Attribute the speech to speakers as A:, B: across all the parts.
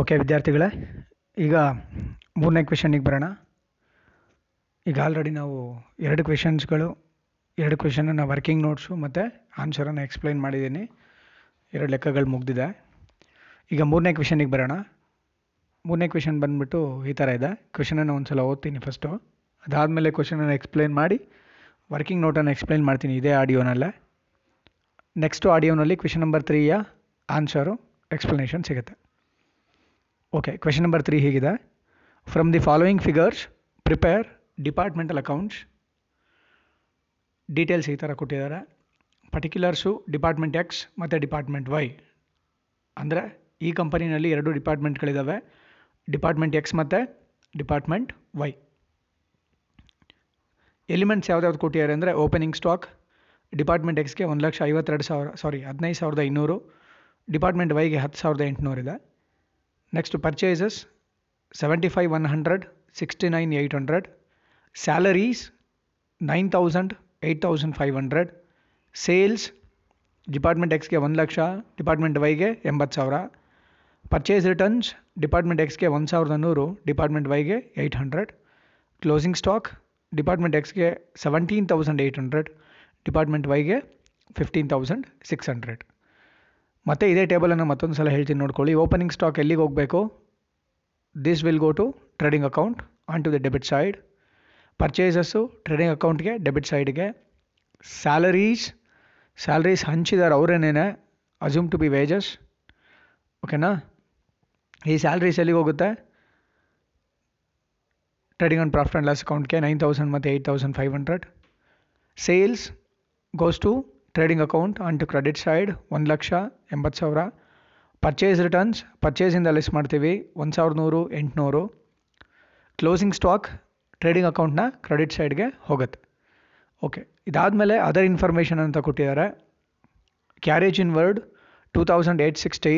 A: Okay ವಿದ್ಯಾರ್ಥಿಗಳೇ, ಈಗ ಮೂರನೇ ಕ್ವೆಶನಿಗೆ ಬರೋಣ. ಈಗ ಆಲ್ರೆಡಿ ನಾವು ಎರಡು ಕ್ವೆಶನ್ಸ್ಗಳು ಎರಡು ಕ್ವೆಶನನ್ನು ವರ್ಕಿಂಗ್ ನೋಟ್ಸು ಮತ್ತು ಆನ್ಸರನ್ನು ಎಕ್ಸ್ಪ್ಲೈನ್ ಮಾಡಿದ್ದೀನಿ. ಎರಡು ಲೆಕ್ಕಗಳು ಮುಗ್ದಿದೆ. ಈಗ ಮೂರನೇ ಕ್ವೆಶನಿಗೆ ಬರೋಣ. ಮೂರನೇ ಕ್ವೆಶನ್ ಬಂದುಬಿಟ್ಟು ಈ ಥರ ಇದೆ. ಕ್ವೆಶನನ್ನು ಒಂದು ಸಲ ಓದ್ತೀನಿ ಫಸ್ಟು ಅದಾದಮೇಲೆ ಕ್ವೆಶನನ್ನು ಎಕ್ಸ್ಪ್ಲೈನ್ ಮಾಡಿ ವರ್ಕಿಂಗ್ ನೋಟನ್ನು ಎಕ್ಸ್ಪ್ಲೈನ್ ಮಾಡ್ತೀನಿ ಇದೇ ಆಡಿಯೋನಲ್ಲೇ ನೆಕ್ಸ್ಟು ಆಡಿಯೋನಲ್ಲಿ ಕ್ವೆಶನ್ ನಂಬರ್ ತ್ರೀಯ ಆನ್ಸರು ಎಕ್ಸ್ಪ್ಲನೇಷನ್ ಸಿಗುತ್ತೆ. ಓಕೆ ಕ್ವೆಶನ್ ನಂಬರ್ ತ್ರೀ ಹೀಗಿದೆ. From the following figures prepare departmental accounts details ಈ ಥರ ಕೊಟ್ಟಿದ್ದಾರೆ. ಪರ್ಟಿಕ್ಯುಲರ್ಸು ಡಿಪಾರ್ಟ್ಮೆಂಟ್ ಎಕ್ಸ್ ಮತ್ತು ಡಿಪಾರ್ಟ್ಮೆಂಟ್ ವೈ ಅಂದರೆ ಈ ಕಂಪನಿನಲ್ಲಿ ಎರಡು ಡಿಪಾರ್ಟ್ಮೆಂಟ್ಗಳಿದ್ದಾವೆ ಡಿಪಾರ್ಟ್ಮೆಂಟ್ ಎಕ್ಸ್ ಮತ್ತು ಡಿಪಾರ್ಟ್ಮೆಂಟ್ ವೈ ಎಲಿಮೆಂಟ್ಸ್ ಯಾವ್ದಾವ್ದು ಕೊಟ್ಟಿದ್ದಾರೆ ಅಂದರೆ ಓಪನಿಂಗ್ ಸ್ಟಾಕ್ ಡಿಪಾರ್ಟ್ಮೆಂಟ್ ಎಕ್ಸ್ಗೆ ಒಂದು ಲಕ್ಷ ಐವತ್ತೆರಡು ಸಾವಿರ ಸಾರಿ ಹದಿನೈದು ಸಾವಿರದ ಇನ್ನೂರು ಡಿಪಾರ್ಟ್ಮೆಂಟ್ ವೈಗೆ ಹತ್ತು ಸಾವಿರದ ಎಂಟುನೂರಿದೆ. Next purchases seventy five one hundred sixty nine eight hundred salaries nine thousand eight thousand five hundred sales department ಎಕ್ಸ್ಗೆ ಒಂದು ಲಕ್ಷ ಡಿಪಾರ್ಟ್ಮೆಂಟ್ ವೈಗೆ ಎಂಬತ್ತು ಸಾವಿರ ಪರ್ಚೇಸ್ ರಿಟರ್ನ್ಸ್ ಡಿಪಾರ್ಟ್ಮೆಂಟ್ ಎಕ್ಸ್ಗೆ ಒಂದು ಸಾವಿರದ ನೂರು department ವೈಗೆ eight hundred closing stock department ಎಕ್ಸ್ಗೆ seventeen thousand eight hundred department ವೈಗೆ fifteen thousand six hundred ಮತ್ತು ಇದೇ ಟೇಬಲನ್ನು ಮತ್ತೊಂದು ಸಲ ಹೇಳ್ತೀನಿ ನೋಡ್ಕೊಳ್ಳಿ. ಓಪನಿಂಗ್ ಸ್ಟಾಕ್ ಎಲ್ಲಿಗೆ ಹೋಗಬೇಕು? This will go to trading account on to the debit side purchases trading ಅಕೌಂಟ್ಗೆ ಡೆಬಿಟ್ ಸೈಡ್ಗೆ ಸ್ಯಾಲರೀಸ್ ಸ್ಯಾಲರೀಸ್ ಹಂಚಿದಾರೆ ಅವರೇನೇನೆ? ಅಸ್ಯೂಮ್ ಟು ಬಿ ವೇಜಸ್ ಓಕೆನಾ ಈ ಸ್ಯಾಲ್ರೀಸ್ ಎಲ್ಲಿಗೆ ಹೋಗುತ್ತೆ? Trading and profit and loss ಅಕೌಂಟ್ಗೆ ನೈನ್ ತೌಸಂಡ್ ಮತ್ತು eight thousand five hundred sales goes to trading account to credit side ಒಂದು ಲಕ್ಷ ಎಂಬತ್ತು ಸಾವಿರ. ಪರ್ಚೇಸ್ ರಿಟರ್ನ್ಸ್ ಪರ್ಚೇಸಿಂದ ಲೆಸ್ ಮಾಡ್ತೀವಿ, ಒಂದು ಸಾವಿರದ ನೂರು, ಎಂಟುನೂರು. ಕ್ಲೋಸಿಂಗ್ ಸ್ಟಾಕ್ ಟ್ರೇಡಿಂಗ್ ಅಕೌಂಟ್ನ ಕ್ರೆಡಿಟ್ ಸೈಡ್ಗೆ ಹೋಗುತ್ತೆ. ಓಕೆ ಇದಾದಮೇಲೆ ಅದರ್ ಇನ್ಫಾರ್ಮೇಷನ್ ಅಂತ ಕೊಟ್ಟಿದ್ದಾರೆ. Carriage inward two thousand eight sixty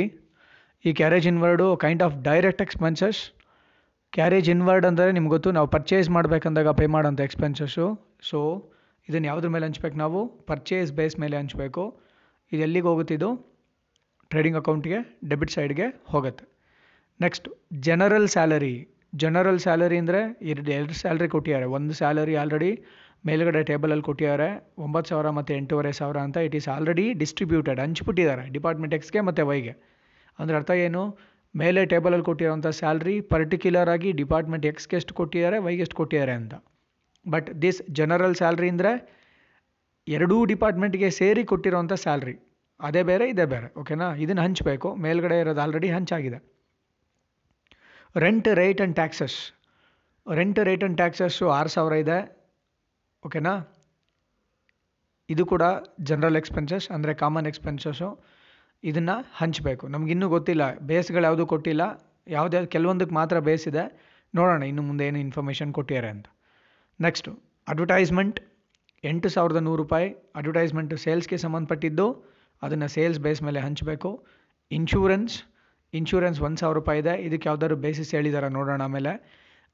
A: ಈ carriage inward kind of direct expenses carriage inward ಅಂದರೆ ನಿಮ್ಗೆ ಗೊತ್ತು, ನಾವು ಪರ್ಚೇಸ್ ಮಾಡಬೇಕಂದಾಗ ಪೇ ಮಾಡೋಂಥ ಎಕ್ಸ್ಪೆನ್ಸಸ್ಸು ಸೊ ಇದನ್ನು ಯಾವುದ್ರ ಮೇಲೆ ಹಂಚ್ಬೇಕು ನಾವು? ಪರ್ಚೇಸ್ ಬೇಸ್ ಮೇಲೆ ಹಂಚಬೇಕು. ಇದು ಎಲ್ಲಿಗೆ ಹೋಗುತ್ತಿದ್ದು ಟ್ರೇಡಿಂಗ್ ಅಕೌಂಟ್ಗೆ ಡೆಬಿಟ್ ಸೈಡ್ಗೆ ಹೋಗುತ್ತೆ. Next general salary general salary ಅಂದರೆ ಎರಡು ಎರಡು ಸ್ಯಾಲ್ರಿ ಕೊಟ್ಟಿದ್ದಾರೆ. ಒಂದು ಸ್ಯಾಲರಿ ಆಲ್ರೆಡಿ ಮೇಲುಗಡೆ ಟೇಬಲಲ್ಲಿ ಕೊಟ್ಟಿದ್ದಾರೆ. ಒಂಬತ್ತು ಸಾವಿರ ಮತ್ತು ಎಂಟೂವರೆ ಸಾವಿರ ಅಂತ ಇಟ್ ಈಸ್ ಆಲ್ರೆಡಿ ಡಿಸ್ಟ್ರಿಬ್ಯೂಟೆಡ್ ಹಂಚ್ಬಿಟ್ಟಿದ್ದಾರೆ. ಡಿಪಾರ್ಟ್ಮೆಂಟ್ ಎಕ್ಸ್ಗೆ ಮತ್ತು ವೈಗೆ ಅಂದರೆ ಅರ್ಥ ಏನು? ಮೇಲೆ ಟೇಬಲಲ್ಲಿ ಕೊಟ್ಟಿರೋಂಥ ಸ್ಯಾಲ್ರಿ ಪರ್ಟಿಕ್ಯುಲರ್ ಆಗಿ ಡಿಪಾರ್ಟ್ಮೆಂಟ್ ಎಕ್ಸ್ಗೆ ಎಷ್ಟು ಕೊಟ್ಟಿದ್ದಾರೆ ವೈಗೆ ಎಷ್ಟು ಕೊಟ್ಟಿದ್ದಾರೆ ಅಂತ. ಬಟ್ ದಿಸ್ ಜನರಲ್ ಸ್ಯಾಲ್ರಿ ಅಂದರೆ ಎರಡೂ ಡಿಪಾರ್ಟ್ಮೆಂಟ್ಗೆ ಸೇರಿ ಕೊಟ್ಟಿರೋಂಥ ಸ್ಯಾಲ್ರಿ ಅದೇ ಬೇರೆ, ಇದೇ ಬೇರೆ ಓಕೆನಾ ಇದನ್ನು ಹಂಚಬೇಕು. ಮೇಲ್ಗಡೆ ಇರೋದು already ಹಂಚಾಗಿದೆ. Rent rate and taxes rent rate and taxes ಆರು ಸಾವಿರ ಇದೆ ಓಕೆನಾ ಇದು ಕೂಡ ಜನರಲ್ ಎಕ್ಸ್ಪೆನ್ಸಸ್ ಅಂದರೆ ಕಾಮನ್ ಎಕ್ಸ್ಪೆನ್ಸಸ್ಸು ಇದನ್ನು ಹಂಚಬೇಕು. ನಮಗಿನ್ನೂ ಗೊತ್ತಿಲ್ಲ. ಬೇಸ್ಗಳು ಯಾವುದೂ ಕೊಟ್ಟಿಲ್ಲ. ಯಾವುದ್ಯಾವ್ದು ಕೆಲವೊಂದಕ್ಕೆ ಮಾತ್ರ ಬೇಸ್ ಇದೆ ನೋಡೋಣ, ಇನ್ನು ಮುಂದೆ ಏನು ಇನ್ಫಾರ್ಮೇಷನ್ ಕೊಟ್ಟಿದ್ದಾರೆ ಅಂತ. ನೆಕ್ಸ್ಟು ಅಡ್ವರ್ಟೈಸ್ಮೆಂಟ್ ಎಂಟು ಸಾವಿರದ ನೂರು ರೂಪಾಯಿ ಅಡ್ವರ್ಟೈಸ್ಮೆಂಟ್ ಸೇಲ್ಸ್ಗೆ ಸಂಬಂಧಪಟ್ಟಿದ್ದು, ಅದನ್ನು ಸೇಲ್ಸ್ ಬೇಸ್ ಮೇಲೆ ಹಂಚಬೇಕು. ಇನ್ಶೂರೆನ್ಸ್ ಇನ್ಶೂರೆನ್ಸ್ ಒಂದು ಸಾವಿರ ರೂಪಾಯಿ ಇದೆ. ಇದಕ್ಕೆ ಯಾವ್ದಾದ್ರು ಬೇಸಿಸ್ ಹೇಳಿದಾರ ನೋಡೋಣ ಆಮೇಲೆ.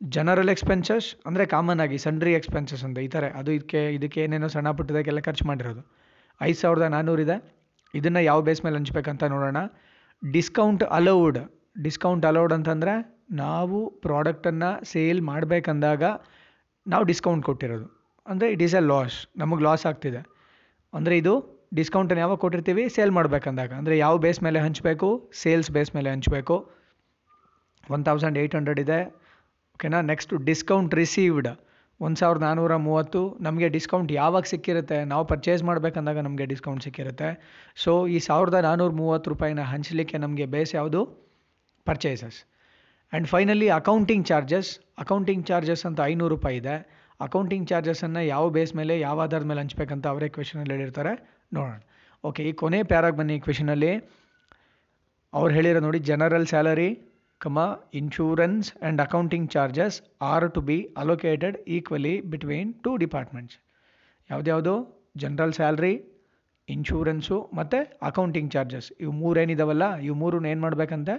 A: ಜನರಲ್ ಎಕ್ಸ್ಪೆನ್ಸಸ್ ಅಂದರೆ ಕಾಮನ್ ಆಗಿ ಸನ್ರಿ ಎಕ್ಸ್ಪೆನ್ಸಸ್ ಅಂತ ಈ ಥರ ಅದು ಇದಕ್ಕೆ ಇದಕ್ಕೆ ಏನೇನೋ ಸಣ್ಣ ಪುಟ್ಟದಕ್ಕೆಲ್ಲ ಖರ್ಚು ಮಾಡಿರೋದು. ಐದು ಸಾವಿರದ ನಾನ್ನೂರಿದೆ ಇದನ್ನು ಯಾವ ಬೇಸ್ ಮೇಲೆ ಹಂಚ್ಬೇಕಂತ ನೋಡೋಣ. ಡಿಸ್ಕೌಂಟ್ ಅಲೌಡ್ ಡಿಸ್ಕೌಂಟ್ ಅಲೌಡ್ ಅಂತಂದರೆ ನಾವು ಪ್ರಾಡಕ್ಟನ್ನು ಸೇಲ್ ಮಾಡಬೇಕಂದಾಗ ನಾವು ಡಿಸ್ಕೌಂಟ್ ಕೊಟ್ಟಿರೋದು. ಅಂದರೆ ಇಟ್ ಈಸ್ ಎ ಲಾಸ್ ನಮಗೆ ಲಾಸ್ ಆಗ್ತಿದೆ. ಅಂದರೆ ಇದು ಡಿಸ್ಕೌಂಟನ್ನು ಯಾವಾಗ ಕೊಟ್ಟಿರ್ತೀವಿ? ಸೇಲ್ ಮಾಡಬೇಕಂದಾಗ. ಅಂದರೆ ಯಾವ ಬೇಸ್ ಮೇಲೆ ಹಂಚಬೇಕು? ಸೇಲ್ಸ್ ಬೇಸ್ ಮೇಲೆ ಹಂಚಬೇಕು. ಒನ್ ತೌಸಂಡ್ ಏಯ್ಟ್ ಹಂಡ್ರೆಡ್ ಇದೆ. ಓಕೆನಾ ನೆಕ್ಸ್ಟು ಡಿಸ್ಕೌಂಟ್ ರಿಸೀವ್ಡ್ ಒಂದು ಸಾವಿರದ ನಾನ್ನೂರ ಮೂವತ್ತು ನಮಗೆ ಡಿಸ್ಕೌಂಟ್ ಯಾವಾಗ ಸಿಕ್ಕಿರುತ್ತೆ? ನಾವು ಪರ್ಚೇಸ್ ಮಾಡಬೇಕಂದಾಗ ನಮಗೆ ಡಿಸ್ಕೌಂಟ್ ಸಿಕ್ಕಿರುತ್ತೆ. ಸೊ ಈ ಸಾವಿರದ ನಾನ್ನೂರ ಮೂವತ್ತು ರೂಪಾಯಿನ ಹಂಚಲಿಕ್ಕೆ ನಮಗೆ ಬೇಸ್ ಯಾವುದು? Purchases and finally accounting charges accounting charges ಅಂತ ಐನೂರು ರೂಪಾಯಿ ಇದೆ. ಅಕೌಂಟಿಂಗ್ ಚಾರ್ಜಸನ್ನು ಯಾವ ಬೇಸ್ ಮೇಲೆ, ಯಾವ ಆಧಾರದ ಮೇಲೆ ಹಂಚ್ಬೇಕಂತ ಅವರೇ ಕ್ವೆಶನಲ್ಲಿ ಹೇಳಿರ್ತಾರೆ. ನೋಡೋಣ. ಓಕೆ ಈ ಕೊನೆ ಪ್ಯಾರಾಗಿ ಬನ್ನಿ ಕ್ವೆಶನಲ್ಲಿ ಅವ್ರು ಹೇಳಿರೋ ನೋಡಿ general salary cum insurance and accounting charges are to be allocated equally between two departments ಯಾವುದ್ಯಾವುದು general salary insurance ಮತ್ತು ಅಕೌಂಟಿಂಗ್ ಚಾರ್ಜಸ್ ಇವು ಮೂರೇನಿದಾವಲ್ಲ? ಇವು ಮೂರನ್ನ ಏನು ಮಾಡಬೇಕಂತೆ?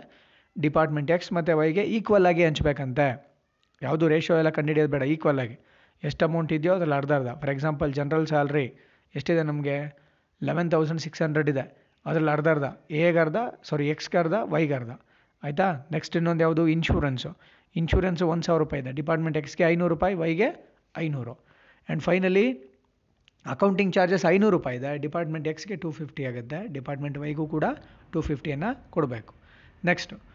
A: ಡಿಪಾರ್ಟ್ಮೆಂಟ್ ಎಕ್ಸ್ ಮತ್ತು ವೈಗೆ ಈಕ್ವಲ್ ಆಗಿ ಹಂಚ್ಬೇಕಂತೆ. ಯಾವುದು ರೇಷೋ ಎಲ್ಲ ಕಂಡುಹಿಡಿಯೋದು ಬೇಡ ಈಕ್ವಲ್ ಆಗಿ. ಎಷ್ಟು ಅಮೌಂಟ್ ಇದೆಯೋ ಅದ್ರಲ್ಲಿ ಅರ್ಧ ಅರ್ಧ. ಫಾರ್ ಎಕ್ಸಾಂಪಲ್ ಜನರಲ್ ಸ್ಯಾಲ್ರಿ ಎಷ್ಟಿದೆ ನಮಗೆ? ಲೆವೆನ್ ತೌಸಂಡ್ ಸಿಕ್ಸ್ ಹಂಡ್ರೆಡ್ ಇದೆ. ಅದರಲ್ಲಿ ಅರ್ಧ ಅರ್ಧ. ಎಗೆ ಅರ್ಧ ಸಾರಿ ಎಕ್ಸ್ಗೆ ಅರ್ಧ ವೈಗೆ ಅರ್ಧ. ಆಯಿತಾ? ನೆಕ್ಸ್ಟ್ ಇನ್ನೊಂದು ಯಾವುದು? ಇನ್ಶೂರೆನ್ಸು ಇನ್ಶೂರೆನ್ಸು ಒಂದು ಸಾವಿರ ರೂಪಾಯಿ ಇದೆ. ಡಿಪಾರ್ಟ್ಮೆಂಟ್ ಎಕ್ಸ್ಗೆ ಐನೂರು ರೂಪಾಯಿ ವೈಗೆ ಐನೂರು. ಆ್ಯಂಡ್ ಫೈನಲಿ ಅಕೌಂಟಿಂಗ್ ಚಾರ್ಜಸ್ ಐನೂರು ರೂಪಾಯಿ ಇದೆ. ಡಿಪಾರ್ಟ್ಮೆಂಟ್ ಎಕ್ಸ್ಗೆ ಟೂ ಫಿಫ್ಟಿ ಆಗುತ್ತೆ. ಡಿಪಾರ್ಟ್ಮೆಂಟ್ ವೈಗೂ ಕೂಡ ಟೂ ಫಿಫ್ಟಿಯನ್ನು ಕೊಡಬೇಕು. Next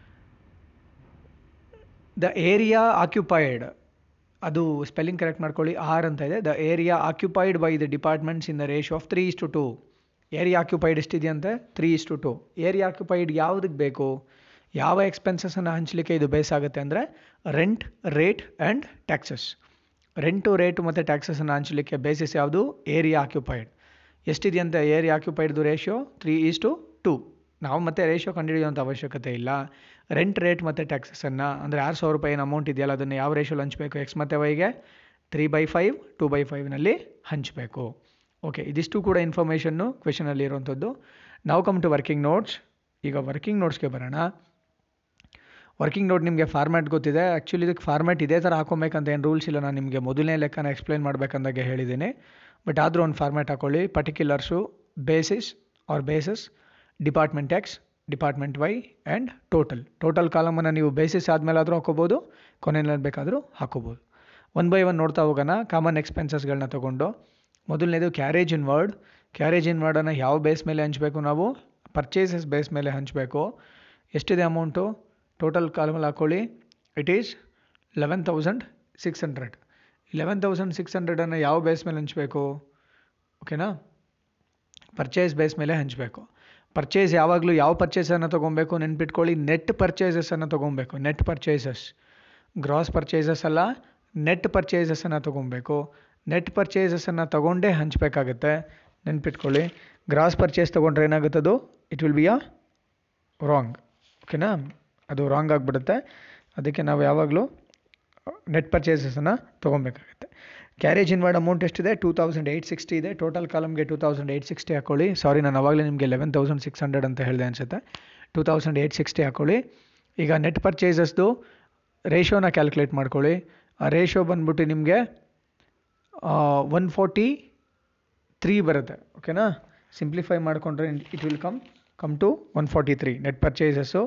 A: the area occupied. ಅದು ಸ್ಪೆಲ್ಲಿಂಗ್ ಕರೆಕ್ಟ್ ಮಾಡ್ಕೊಳ್ಳಿ ಆರ್ ಅಂತ ಇದೆ. The area occupied by the departments in the ratio of three is to. Area occupied ಎಷ್ಟಿದೆಯಂತೆ? Three is to. Area occupied ಯಾವುದಕ್ಕೆ ಬೇಕು? ಯಾವ ಎಕ್ಸ್ಪೆನ್ಸಸನ್ನು ಹಂಚಲಿಕ್ಕೆ ಇದು ಬೇಸ್ ಆಗುತ್ತೆ ಅಂದರೆ rent rate and taxes rent rate ಮತ್ತು ಟ್ಯಾಕ್ಸಸನ್ನು ಹಂಚಲಿಕ್ಕೆ ಬೇಸಿಸ್ ಯಾವುದು? Area occupied. ಎಷ್ಟಿದೆಯಂತೆ? Area ಆಕ್ಯುಪೈಡ್ದು ratio three is to two. ನಾವು ಮತ್ತೆ ರೇಷಿಯೋ ಕಂಡುಹಿಡಿಯುವಂಥ ಅವಶ್ಯಕತೆ ಇಲ್ಲ. ರೆಂಟ್ ರೇಟ್ ಮತ್ತು ಟ್ಯಾಕ್ಸಸನ್ನು ಅಂದರೆ ಆರು ಸಾವಿರ ರೂಪಾಯಿ ಅಮೌಂಟ್ ಇದೆಯಲ್ಲ, ಅದನ್ನು ಯಾವ ರೇಷಿಯೋಲಿ ಹಂಚಬೇಕು? ಎಕ್ಸ್ ಮತ್ತು ವೈಗೆ three by five two by ಫೈವ್ನಲ್ಲಿ ಹಂಚಬೇಕು. ಓಕೆ ಇದಿಷ್ಟು ಕೂಡ ಇನ್ಫಾರ್ಮೇಷನ್ನು ಕ್ವೆಶನಲ್ಲಿ ಇರುವಂಥದ್ದು. ನಾವು ಕಮ್ ಟು ವರ್ಕಿಂಗ್ ನೋಟ್ಸ್ ಈಗ ವರ್ಕಿಂಗ್ ನೋಟ್ಸ್ಗೆ ಬರೋಣ. ವರ್ಕಿಂಗ್ ನೋಟ್ ನಿಮಗೆ ಫಾರ್ಮ್ಯಾಟ್ ಗೊತ್ತಿದೆ. ಆ್ಯಕ್ಚುಲಿ ಇದಕ್ಕೆ ಫಾರ್ಮ್ಯಾಟ್ ಇದೇ ಥರ ಹಾಕೊಬೇಕಂತ ಏನು ರೂಲ್ಸ್ ಇಲ್ಲ. ನಾನು ನಿಮಗೆ ಮೊದಲನೇ ಲೆಕ್ಕನ ಎಕ್ಸ್ಪ್ಲೈನ್ ಮಾಡಬೇಕಂದಾಗೆ ಹೇಳಿದ್ದೀನಿ. ಬಟ್ ಆದರೂ ಒಂದು ಫಾರ್ಮ್ಯಾಟ್ ಹಾಕೊಳ್ಳಿ. Particulars basis or bases department X department Y and total total ಕಾಲಮನ್ನು ನೀವು ಬೇಸಿಸ್ ಆದಮೇಲೆ ಆದರೂ ಹಾಕೋಬೋದು, ಕೊನೆಯಲ್ಲಿ ಬೇಕಾದರೂ ಹಾಕೋಬೋದು. ಒನ್ ಬೈ ಒನ್ ನೋಡ್ತಾ ಹೋಗೋಣ ಕಾಮನ್ ಎಕ್ಸ್ಪೆನ್ಸಸ್ಗಳನ್ನ ತೊಗೊಂಡು. ಮೊದಲನೇದು ಕ್ಯಾರೇಜ್ ಇನ್ ವರ್ಡ್ ಕ್ಯಾರೇಜ್ ಇನ್ ವರ್ಡನ್ನು ಯಾವ ಬೇಸ್ ಮೇಲೆ ಹಂಚಬೇಕು ನಾವು? ಪರ್ಚೇಸಸ್ ಬೇಸ್ ಮೇಲೆ ಹಂಚಬೇಕು. ಎಷ್ಟಿದೆ ಅಮೌಂಟು ಟೋಟಲ್ ಕಾಲಮಲ್ಲಿ ಹಾಕೊಳ್ಳಿ. It is eleven thousand six hundred eleven thousand six ಹಂಡ್ರೆಡನ್ನು ಯಾವ ಬೇಸ್ ಮೇಲೆ ಹಂಚಬೇಕು? ಓಕೆನಾ ಪರ್ಚೇಸ್ ಬೇಸ್ ಮೇಲೆ ಹಂಚಬೇಕು. ಪರ್ಚೇಸ್ ಯಾವಾಗಲೂ ಯಾವ ಪರ್ಚೇಸನ್ನು ತೊಗೊಬೇಕು ನೆನ್ಪಿಟ್ಕೊಳ್ಳಿ ನೆಟ್ ಪರ್ಚೇಸಸನ್ನು ತೊಗೊಬೇಕು. ನೆಟ್ ಪರ್ಚೇಸಸ್ ಗ್ರಾಸ್ ಪರ್ಚೇಸಸ್ ಅಲ್ಲ ನೆಟ್ ಪರ್ಚೇಸಸನ್ನು ತೊಗೊಬೇಕು. ನೆಟ್ ಪರ್ಚೇಸಸನ್ನು ತೊಗೊಂಡೇ ಹಂಚಬೇಕಾಗತ್ತೆ. ನೆನ್ಪಿಟ್ಕೊಳ್ಳಿ. ಗ್ರಾಸ್ ಪರ್ಚೇಸ್ ತೊಗೊಂಡ್ರೆ ಅದು it will be a wrong ಓಕೆನಾ ಅದು ರಾಂಗ್ ಆಗಿಬಿಡುತ್ತೆ. ಅದಕ್ಕೆ ನಾವು ಯಾವಾಗಲೂ ನೆಟ್ ಪರ್ಚೇಸಸನ್ನು ತೊಗೊಬೇಕಾಗುತ್ತೆ. ಕ್ಯಾರೇಜ್ ಇನ್ವರ್ಡ್ ಅಮೌಂಟ್ ಎಷ್ಟಿದೆ ಟೂ ತೌಸಂಡ್ ಏಯ್ಟ್ ಸಿಕ್ಸ್ಟಿ ಇದೆ. ಟೋಟಲ್ ಕಾಲಮ್ಗೆ ಟೂ ತೌಸಂಡ್ ಏಯ್ಟ್ ಸಿಕ್ಸ್ಟಿ ಹಾಕೊಳ್ಳಿ. ಸಾರಿ ನಾನು ಅವಾಗಲೇ ನಿಮಗೆ ಲೆವೆನ್ ತೌಸಂಡ್ ಸಿಕ್ಸ್ ಹಂಡ್ರೆಡ್ ಅಂತ ಹೇಳಿದೆ ಅನಿಸುತ್ತೆ. ಟೂ ತೌಸಂಡ್ ಏಯ್ಟ್ ಸಿಕ್ಸ್ಟಿ ಹಾಕೊಳ್ಳಿ. ಈಗ ನೆಟ್ ಪರ್ಚೇಸಸ್ದು ರೇಷೋನ ಕ್ಯಾಲ್ಕುಲೇಟ್ ಮಾಡ್ಕೊಳ್ಳಿ. ಆ ರೇಷೋ ಬಂದ್ಬಿಟ್ಟು ನಿಮಗೆ ಒನ್ ಫೋರ್ಟಿ ತ್ರೀ ಬರುತ್ತೆ. ಓಕೆನಾ ಸಿಂಪ್ಲಿಫೈ ಮಾಡಿಕೊಂಡ್ರೆ it will come come to one forty three net purchases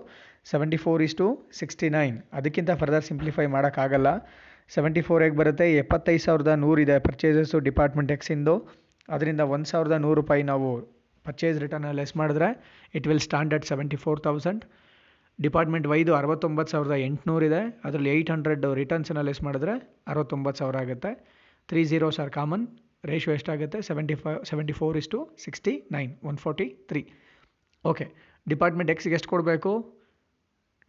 A: seventy four is to sixty nine ಅದಕ್ಕಿಂತ ಫರ್ದರ್ ಸಿಂಪ್ಲಿಫೈ ಮಾಡೋಕ್ಕಾಗಲ್ಲ. ಸೆವೆಂಟಿ ಫೋರ್ ಹೇಗೆ ಬರುತ್ತೆ. ಎಪ್ಪತ್ತೈದು ಸಾವಿರದ ನೂರಿದೆ ಪರ್ಚೇಸಸ್ಸು ಡಿಪಾರ್ಟ್ಮೆಂಟ್ ಎಕ್ಸಿಂದು ಅದರಿಂದ ಒಂದು ಸಾವಿರದ ನೂರು ರೂಪಾಯಿ ನಾವು ಪರ್ಚೇಸ್ ರಿಟರ್ನ್ ಲೆಸ್ ಮಾಡಿದ್ರೆ it will stand at seventy four thousand department ವೈದು ಅರವತ್ತೊಂಬತ್ತು ಸಾವಿರದ ಎಂಟುನೂರಿದೆ ಅದರಲ್ಲಿ ಏಯ್ಟ್ ಹಂಡ್ರೆಡ್ ರಿಟರ್ನ್ಸನ್ನು ಲೆಸ್ ಮಾಡಿದ್ರೆ ಅರವತ್ತೊಂಬತ್ತು ಸಾವಿರ ಆಗುತ್ತೆ. Three zeros or common ratio ಎಷ್ಟಾಗುತ್ತೆ? Seventy five seventy four is to sixty nine one forty three okay department ಎಕ್ಸ್ಗೆ ಎಷ್ಟು ಕೊಡಬೇಕು?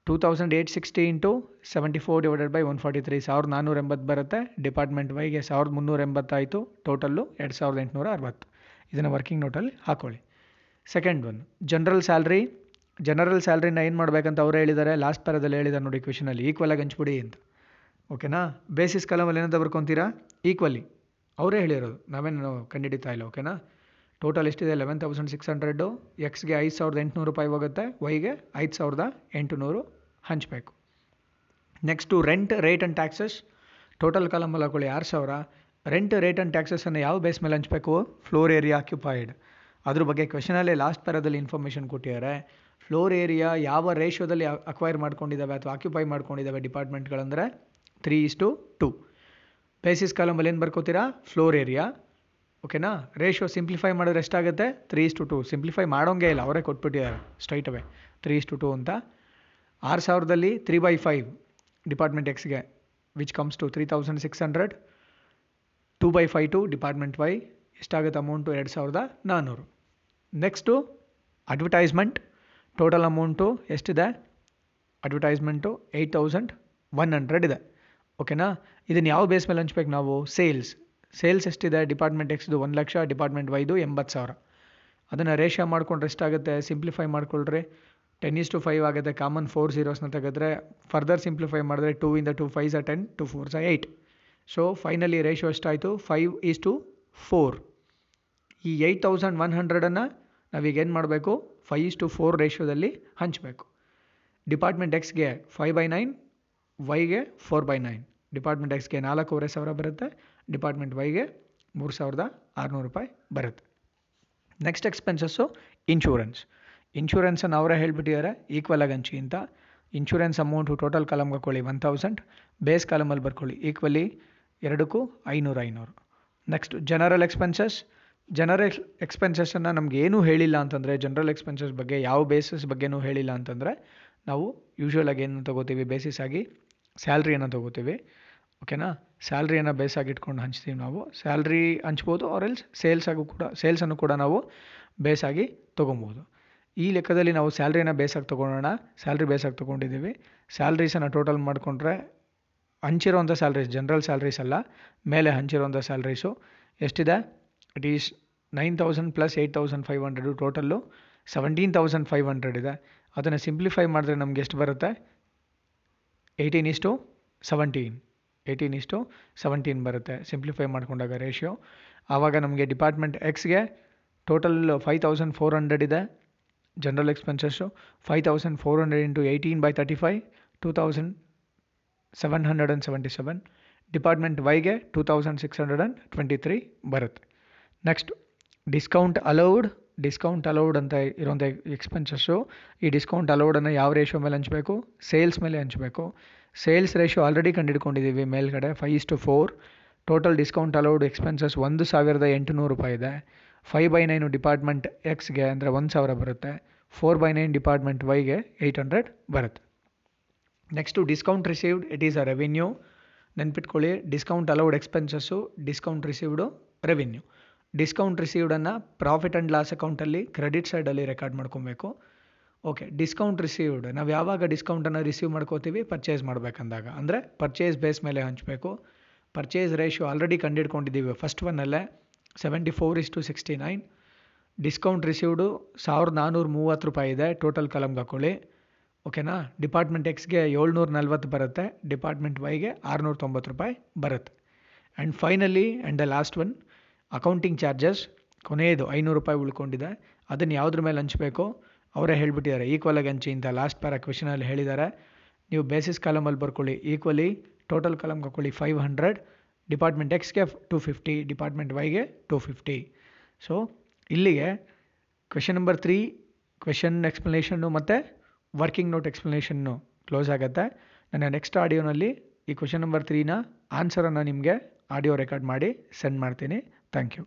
A: Two thousand eight sixty into seventy four divided by one forty three ಸಾವಿರದ ನಾನ್ನೂರ ಎಂಬತ್ತು ಬರುತ್ತೆ. ಡಿಪಾರ್ಟ್ಮೆಂಟ್ ವೈಗೆ ಸಾವಿರದ ಮುನ್ನೂರ ಎಂಬತ್ತಾಯಿತು. Total ಎರಡು ಸಾವಿರದ ಎಂಟುನೂರ ಅರವತ್ತು. ಇದನ್ನು ವರ್ಕಿಂಗ್ ನೋಟಲ್ಲಿ ಹಾಕೊಳ್ಳಿ. Second one general salary general ಸ್ಯಾಲ್ರಿನ ಏನು ಮಾಡಬೇಕಂತ ಅವರೇ ಹೇಳಿದ್ದಾರೆ ಲಾಸ್ಟ್ ಪ್ಯಾರದಲ್ಲಿ ಹೇಳಿದ್ದಾರೆ ನೋಡಿ ಕ್ವೆಶನಲ್ಲಿ ಈಕ್ವಲಾಗಿ ಹಂಚ್ಬಿಡಿ ಅಂತ. ಓಕೆನಾ ಬೇಸಿಸ್ ಕಲಮಲ್ಲಿ ಏನಂತ ಬರ್ಕೊತೀರಾ? ಈಕ್ವಲಿ ಅವರೇ ಹೇಳಿರೋದು. ನಾವೇನು ಕಂಡುಹಿಡಿತಾ ಇಲ್ಲ ಓಕೆನಾ ಟೋಟಲ್ ಎಷ್ಟಿದೆ ಲೆವೆನ್ ತೌಸಂಡ್ ಸಿಕ್ಸ್ ಹಂಡ್ರೆಡು ಎಕ್ಸ್ಗೆ ಐದು ಸಾವಿರದ ಎಂಟುನೂರು ರೂಪಾಯಿ ಹೋಗುತ್ತೆ. ವೈಗೆ ಐದು ಸಾವಿರದ ಎಂಟುನೂರು ಹಂಚಬೇಕು. Next rent rate and taxes total ಕಾಲಮಲ್ಲಿ ಹಾಕೊಳ್ಳಿ, ಆರು ಸಾವಿರ. ರೆಂಟ್ ರೇಟ್ ಆ್ಯಂಡ್ ಟ್ಯಾಕ್ಸಸನ್ನು ಯಾವ ಬೇಸ್ ಮೇಲೆ ಹಂಚಬೇಕು? ಫ್ಲೋರ್ ಏರಿಯಾ ಆಕ್ಯುಪೈಡ್ ಅದ್ರ ಬಗ್ಗೆ ಕ್ವೆಶನಲ್ಲೇ ಲಾಸ್ಟ್ ಪ್ಯಾರದಲ್ಲಿ ಇನ್ಫಾರ್ಮೇಷನ್ ಕೊಟ್ಟಿದ್ದಾರೆ. ಫ್ಲೋರ್ ಏರಿಯಾ ಯಾವ ರೇಷೋದಲ್ಲಿ ಅಕ್ವೈರ್ ಮಾಡ್ಕೊಂಡಿದ್ದಾವೆ ಅಥವಾ ಆಕ್ಯುಪೈ ಮಾಡ್ಕೊಂಡಿದ್ದಾವೆ ಡಿಪಾರ್ಟ್ಮೆಂಟ್ಗಳಂದರೆ three is to two basis ಕಾಲಮಲ್ಲಿ ಏನು ಬರ್ಕೋತೀರಾ? ಫ್ಲೋರ್ ಏರಿಯಾ ಓಕೆನಾ? ರೇಷಿಯೋ ಸಿಂಪ್ಲಿಫೈ ಮಾಡಿದ್ರೆ ಎಷ್ಟಾಗುತ್ತೆ? Three is to two simplify ಮಾಡೋಂಗೇ ಇಲ್ಲ, ಅವರೇ ಕೊಟ್ಬಿಟ್ಟಿದ್ದಾರೆ straight away three is to two ಅಂತ. ಆರು ಸಾವಿರದಲ್ಲಿ three by five department ಎಕ್ಸ್ಗೆ which comes to three thousand six hundred two by five to department Y ಎಷ್ಟಾಗುತ್ತೆ ಅಮೌಂಟು ಎರಡು ಸಾವಿರದ ನಾನ್ನೂರು ನೆಕ್ಸ್ಟು ಅಡ್ವರ್ಟೈಸ್ಮೆಂಟ್ ಟೋಟಲ್ ಅಮೌಂಟು ಎಷ್ಟಿದೆ? Advertisement eight thousand one hundred ಇದೆ. ಓಕೆನಾ? ಇದನ್ನು ಯಾವ ಬೇಸ್ ಮೇಲೆ ಹಂಚ್ಬೇಕು ನಾವು? ಸೇಲ್ಸ್ ಸೇಲ್ಸ್ ಎಷ್ಟಿದೆ, ಡಿಪಾರ್ಟ್ಮೆಂಟ್ ಎಕ್ಸ್ದು ಒಂದು ಲಕ್ಷ, ಡಿಪಾರ್ಟ್ಮೆಂಟ್ ವೈದು ಎಂಬತ್ತು ಸಾವಿರ. ಅದನ್ನು ರೇಷಿಯೋ ಮಾಡ್ಕೊಂಡ್ರೆ ಎಷ್ಟಾಗುತ್ತೆ ಸಿಂಪ್ಲಿಫೈ ಮಾಡ್ಕೊಳ್ರಿ. ಟೆನ್ ಇಸ್ ಟು ಫೈವ್ ಆಗುತ್ತೆ ಕಾಮನ್ ಫೋರ್ ಜೀರೋಸ್ನ ತೆಗೆದ್ರೆ ಫರ್ದರ್ ಸಿಂಪ್ಲಿಫೈ ಮಾಡಿದ್ರೆ ಟೂ ಇಂದ ಟು ಫೈವ್ ಸ ಟೆನ್ ಟು ಫೋರ್ ಸ ಏಯ್ಟ್ ಸೊ ಫೈನಲಿ ರೇಷೋ ಎಷ್ಟಾಯಿತು? ಫೈವ್ ಈಸ್ ಟು ಫೋರ್ ಈ ಏಯ್ಟ್ ತೌಸಂಡ್ ಒನ್ ಹಂಡ್ರೆಡನ್ನು ನಾವೀಗ ಏನು ಮಾಡಬೇಕು? ಫೈವ್ ಈಸ್ ಟು ಫೋರ್ ರೇಷಿಯೋದಲ್ಲಿ ಹಂಚಬೇಕು. ಡಿಪಾರ್ಟ್ಮೆಂಟ್ ಎಕ್ಸ್ಗೆ ಫೈವ್ ಬೈ ನೈನ್ ವೈಗೆ ಫೋರ್ ಬೈ ನೈನ್ ಡಿಪಾರ್ಟ್ಮೆಂಟ್ ಎಕ್ಸ್ಗೆ ನಾಲ್ಕೂವರೆ ಸಾವಿರ ಬರುತ್ತೆ ಡಿಪಾರ್ಟ್ಮೆಂಟ್ ವೈಗೆ ಮೂರು ಸಾವಿರದ ಆರುನೂರು ರೂಪಾಯಿ ಬರುತ್ತೆ. ನೆಕ್ಸ್ಟ್ ಎಕ್ಸ್ಪೆನ್ಸಸ್ಸು ಇನ್ಶೂರೆನ್ಸ್ ಇನ್ಶೂರೆನ್ಸನ್ನು ಅವರೇ ಹೇಳಿಬಿಟ್ಟಿದ್ದಾರೆ ಈಕ್ವಲ್ ಆಗಿ ಹಂಚಿ ಅಂತ. ಇನ್ಶೂರೆನ್ಸ್ ಅಮೌಂಟು ಟೋಟಲ್ ಕಾಲಮ್ಗೆ ಹಾಕೊಳ್ಳಿ ಒನ್ ತೌಸಂಡ್ ಬೇಸ್ ಕಾಲಮಲ್ಲಿ ಬರ್ಕೊಳ್ಳಿ ಈಕ್ವಲಿ ಎರಡಕ್ಕೂ ಐನೂರು ಐನೂರು. ನೆಕ್ಸ್ಟ್ ಜನರಲ್ ಎಕ್ಸ್ಪೆನ್ಸಸ್ ಜನರಲ್ ಎಕ್ಸ್ಪೆನ್ಸಸ್ಸನ್ನು ನಮ್ಗೆ ಏನೂ ಹೇಳಿಲ್ಲ ಅಂತಂದರೆ ಜನರಲ್ ಎಕ್ಸ್ಪೆನ್ಸಸ್ ಬಗ್ಗೆ ಯಾವ ಬೇಸಿಸ್ ಬಗ್ಗೆನೂ ಹೇಳಿಲ್ಲ ಅಂತಂದರೆ, ನಾವು ಯೂಶ್ವಲಾಗಿ ಏನು ತೊಗೋತೀವಿ? ಬೇಸಿಸ್ ಆಗಿ ಸ್ಯಾಲ್ರಿಯನ್ನು ತೊಗೋತೀವಿ. ಓಕೆನಾ ಸ್ಯಾಲ್ರಿಯನ್ನು ಬೇಸಾಗಿ ಇಟ್ಕೊಂಡು ಹಂಚ್ತೀವಿ ನಾವು. ಸ್ಯಾಲ್ರಿ ಹಂಚ್ಬೋದು ಆರ್ ಎಲ್ಸ್ ಸೇಲ್ಸಾಗೂ ಕೂಡ ಸೇಲ್ಸನ್ನು ಕೂಡ ನಾವು ಬೇಸಾಗಿ ತೊಗೊಬೋದು. ಈ ಲೆಕ್ಕದಲ್ಲಿ ನಾವು ಸ್ಯಾಲ್ರಿನ ಬೇಸಾಗಿ ತೊಗೊಳೋಣ ಸ್ಯಾಲ್ರಿ ಬೇಸಾಗಿ ತೊಗೊಂಡಿದ್ದೀವಿ. ಸ್ಯಾಲ್ರೀಸನ್ನು ಟೋಟಲ್ ಮಾಡಿಕೊಂಡ್ರೆ ಹಂಚಿರೋಂಥ ಸ್ಯಾಲ್ರೀಸ್ ಜನರಲ್ ಸ್ಯಾಲ್ರೀಸ್ ಅಲ್ಲ, ಮೇಲೆ ಹಂಚಿರೋಂಥ ಸ್ಯಾಲ್ರೀಸು ಎಷ್ಟಿದೆ? It is nine thousand plus eight thousand five hundred total seventeen thousand five hundred ಇದೆ. ಅದನ್ನು ಸಿಂಪ್ಲಿಫೈ ಮಾಡಿದ್ರೆ ನಮ್ಗೆ ಎಷ್ಟು ಬರುತ್ತೆ? ಏಯ್ಟೀನ್ ಇಷ್ಟು ಸೆವೆಂಟೀನ್ ಏಯ್ಟೀನ್ ಇಷ್ಟು ಸೆವೆಂಟೀನ್ ಬರುತ್ತೆ. ಸಿಂಪ್ಲಿಫೈ ಮಾಡ್ಕೊಂಡಾಗ ರೇಷಿಯೋ ಆವಾಗ ನಮಗೆ department ಎಕ್ಸ್ಗೆ total five thousand four hundred ಇದೆ. General expenses five thousand four hundred into eighteen by thirty five two thousand seven hundred and seventy seven department ವೈಗೆ two thousand six hundred and twenty three ಬರುತ್ತೆ. Next discount allowed discount allowed ಅಂತ ಇರೋಂಥ expenses ಈ discount ಅಲೌಡನ್ನು ಯಾವ ratio ಮೇಲೆ ಹಂಚಬೇಕು? Sales ಮೇಲೆ ಹಂಚಬೇಕು. Sales ratio already ಕಂಡಿಡ್ಕೊಂಡಿದ್ದೀವಿ ಮೇಲ್ಗಡೆ five is to four total discount allowed expenses ಒಂದು ಸಾವಿರದ ಎಂಟುನೂರು ರೂಪಾಯಿ ಇದೆ. ಫೈವ್ ಬೈ ನೈನು ಡಿಪಾರ್ಟ್ಮೆಂಟ್ ಎಕ್ಸ್ಗೆ ಅಂದರೆ ಒಂದು ಸಾವಿರ ಬರುತ್ತೆ. ಫೋರ್ ಬೈ ನೈನ್ ಡಿಪಾರ್ಟ್ಮೆಂಟ್ ವೈಗೆ ಏಯ್ಟ್ ಹಂಡ್ರೆಡ್ ಬರುತ್ತೆ. Next discount received it is a revenue ನೆನ್ಪಿಟ್ಕೊಳ್ಳಿ discount allowed expenses discount received revenue discount ರಿಸೀವ್ಡನ್ನು profit and loss ಅಕೌಂಟಲ್ಲಿ ಕ್ರೆಡಿಟ್ ಸೈಡಲ್ಲಿ ರೆಕಾರ್ಡ್ ಮಾಡ್ಕೊಬೇಕು. ಓಕೆ ಡಿಸ್ಕೌಂಟ್ ರಿಸೀವ್ಡ್ ನಾವು ಯಾವಾಗ ಡಿಸ್ಕೌಂಟನ್ನು ರಿಸೀವ್ ಮಾಡ್ಕೋತೀವಿ ಪರ್ಚೇಸ್ ಮಾಡಬೇಕಂದಾಗ. ಅಂದರೆ ಪರ್ಚೇಸ್ ಬೇಸ್ ಮೇಲೆ ಹಂಚಬೇಕು. ಪರ್ಚೇಸ್ ರೇಷಿಯೋ ಆಲ್ರೆಡಿ ಕಂಡಿಡ್ಕೊಂಡಿದ್ದೀವಿ. First ಒನ್ನಲ್ಲೇ seventy four is to sixty nine discount received ಸಾವಿರದ ನಾನ್ನೂರ ಮೂವತ್ತು ರೂಪಾಯಿ ಇದೆ ಟೋಟಲ್ ಕಲಮ್ಗೆ ಹಾಕೊಳ್ಳಿ. ಓಕೆನಾ ಡಿಪಾರ್ಟ್ಮೆಂಟ್ ಎಕ್ಸ್ಗೆ ಏಳ್ನೂರ ನಲ್ವತ್ತು ಬರುತ್ತೆ. ಡಿಪಾರ್ಟ್ಮೆಂಟ್ ವೈಗೆ ಆರುನೂರ ತೊಂಬತ್ತು ರೂಪಾಯಿ ಬರುತ್ತೆ. And finally and the last one accounting charges ಕೊನೆಯದು ಐನೂರು ರೂಪಾಯಿ ಉಳ್ಕೊಂಡಿದೆ. ಅದನ್ನು ಯಾವುದ್ರ ಮೇಲೆ ಹಂಚಬೇಕು? ಅವರೇ ಹೇಳಿಬಿಟ್ಟಿದ್ದಾರೆ ಈಕ್ವಲ್ ಆಗಿ ಹಂಚಿ ಅಂತ ಲಾಸ್ಟ್ ಪ್ಯಾರ ಕ್ವೆಶನಲ್ಲಿ ಹೇಳಿದ್ದಾರೆ, ನೀವು ಬೇಸಿಸ್ ಕಾಲಮಲ್ಲಿ ಬರ್ಕೊಳ್ಳಿ ಈಕ್ವಲಿ ಟೋಟಲ್ ಕಾಲಮ್ ಹಾಕೊಳ್ಳಿ ಫೈವ್ ಹಂಡ್ರೆಡ್ ಡಿಪಾರ್ಟ್ಮೆಂಟ್ ಎಕ್ಸ್ಗೆ ಟು ಫಿಫ್ಟಿ ಡಿಪಾರ್ಟ್ಮೆಂಟ್ ವೈಗೆ ಟು ಫಿಫ್ಟಿ ಸೊ ಇಲ್ಲಿಗೆ ಕ್ವೆಶನ್ ನಂಬರ್ ತ್ರೀ ಕ್ವೆಶನ್ ಎಕ್ಸ್ಪ್ಲನೇಷನ್ನು ಮತ್ತು ವರ್ಕಿಂಗ್ ನೋಟ್ ಎಕ್ಸ್ಪ್ಲನೇಷನ್ನು ಕ್ಲೋಸ್ ಆಗುತ್ತೆ. ನನ್ನ ನೆಕ್ಸ್ಟ್ ಆಡಿಯೋನಲ್ಲಿ ಈ ಕ್ವೆಶನ್ ನಂಬರ್ ತ್ರೀನ ಆನ್ಸರನ್ನು ನಿಮಗೆ ಆಡಿಯೋ ರೆಕಾರ್ಡ್ ಮಾಡಿ ಸೆಂಡ್ ಮಾಡ್ತೀನಿ. Thank you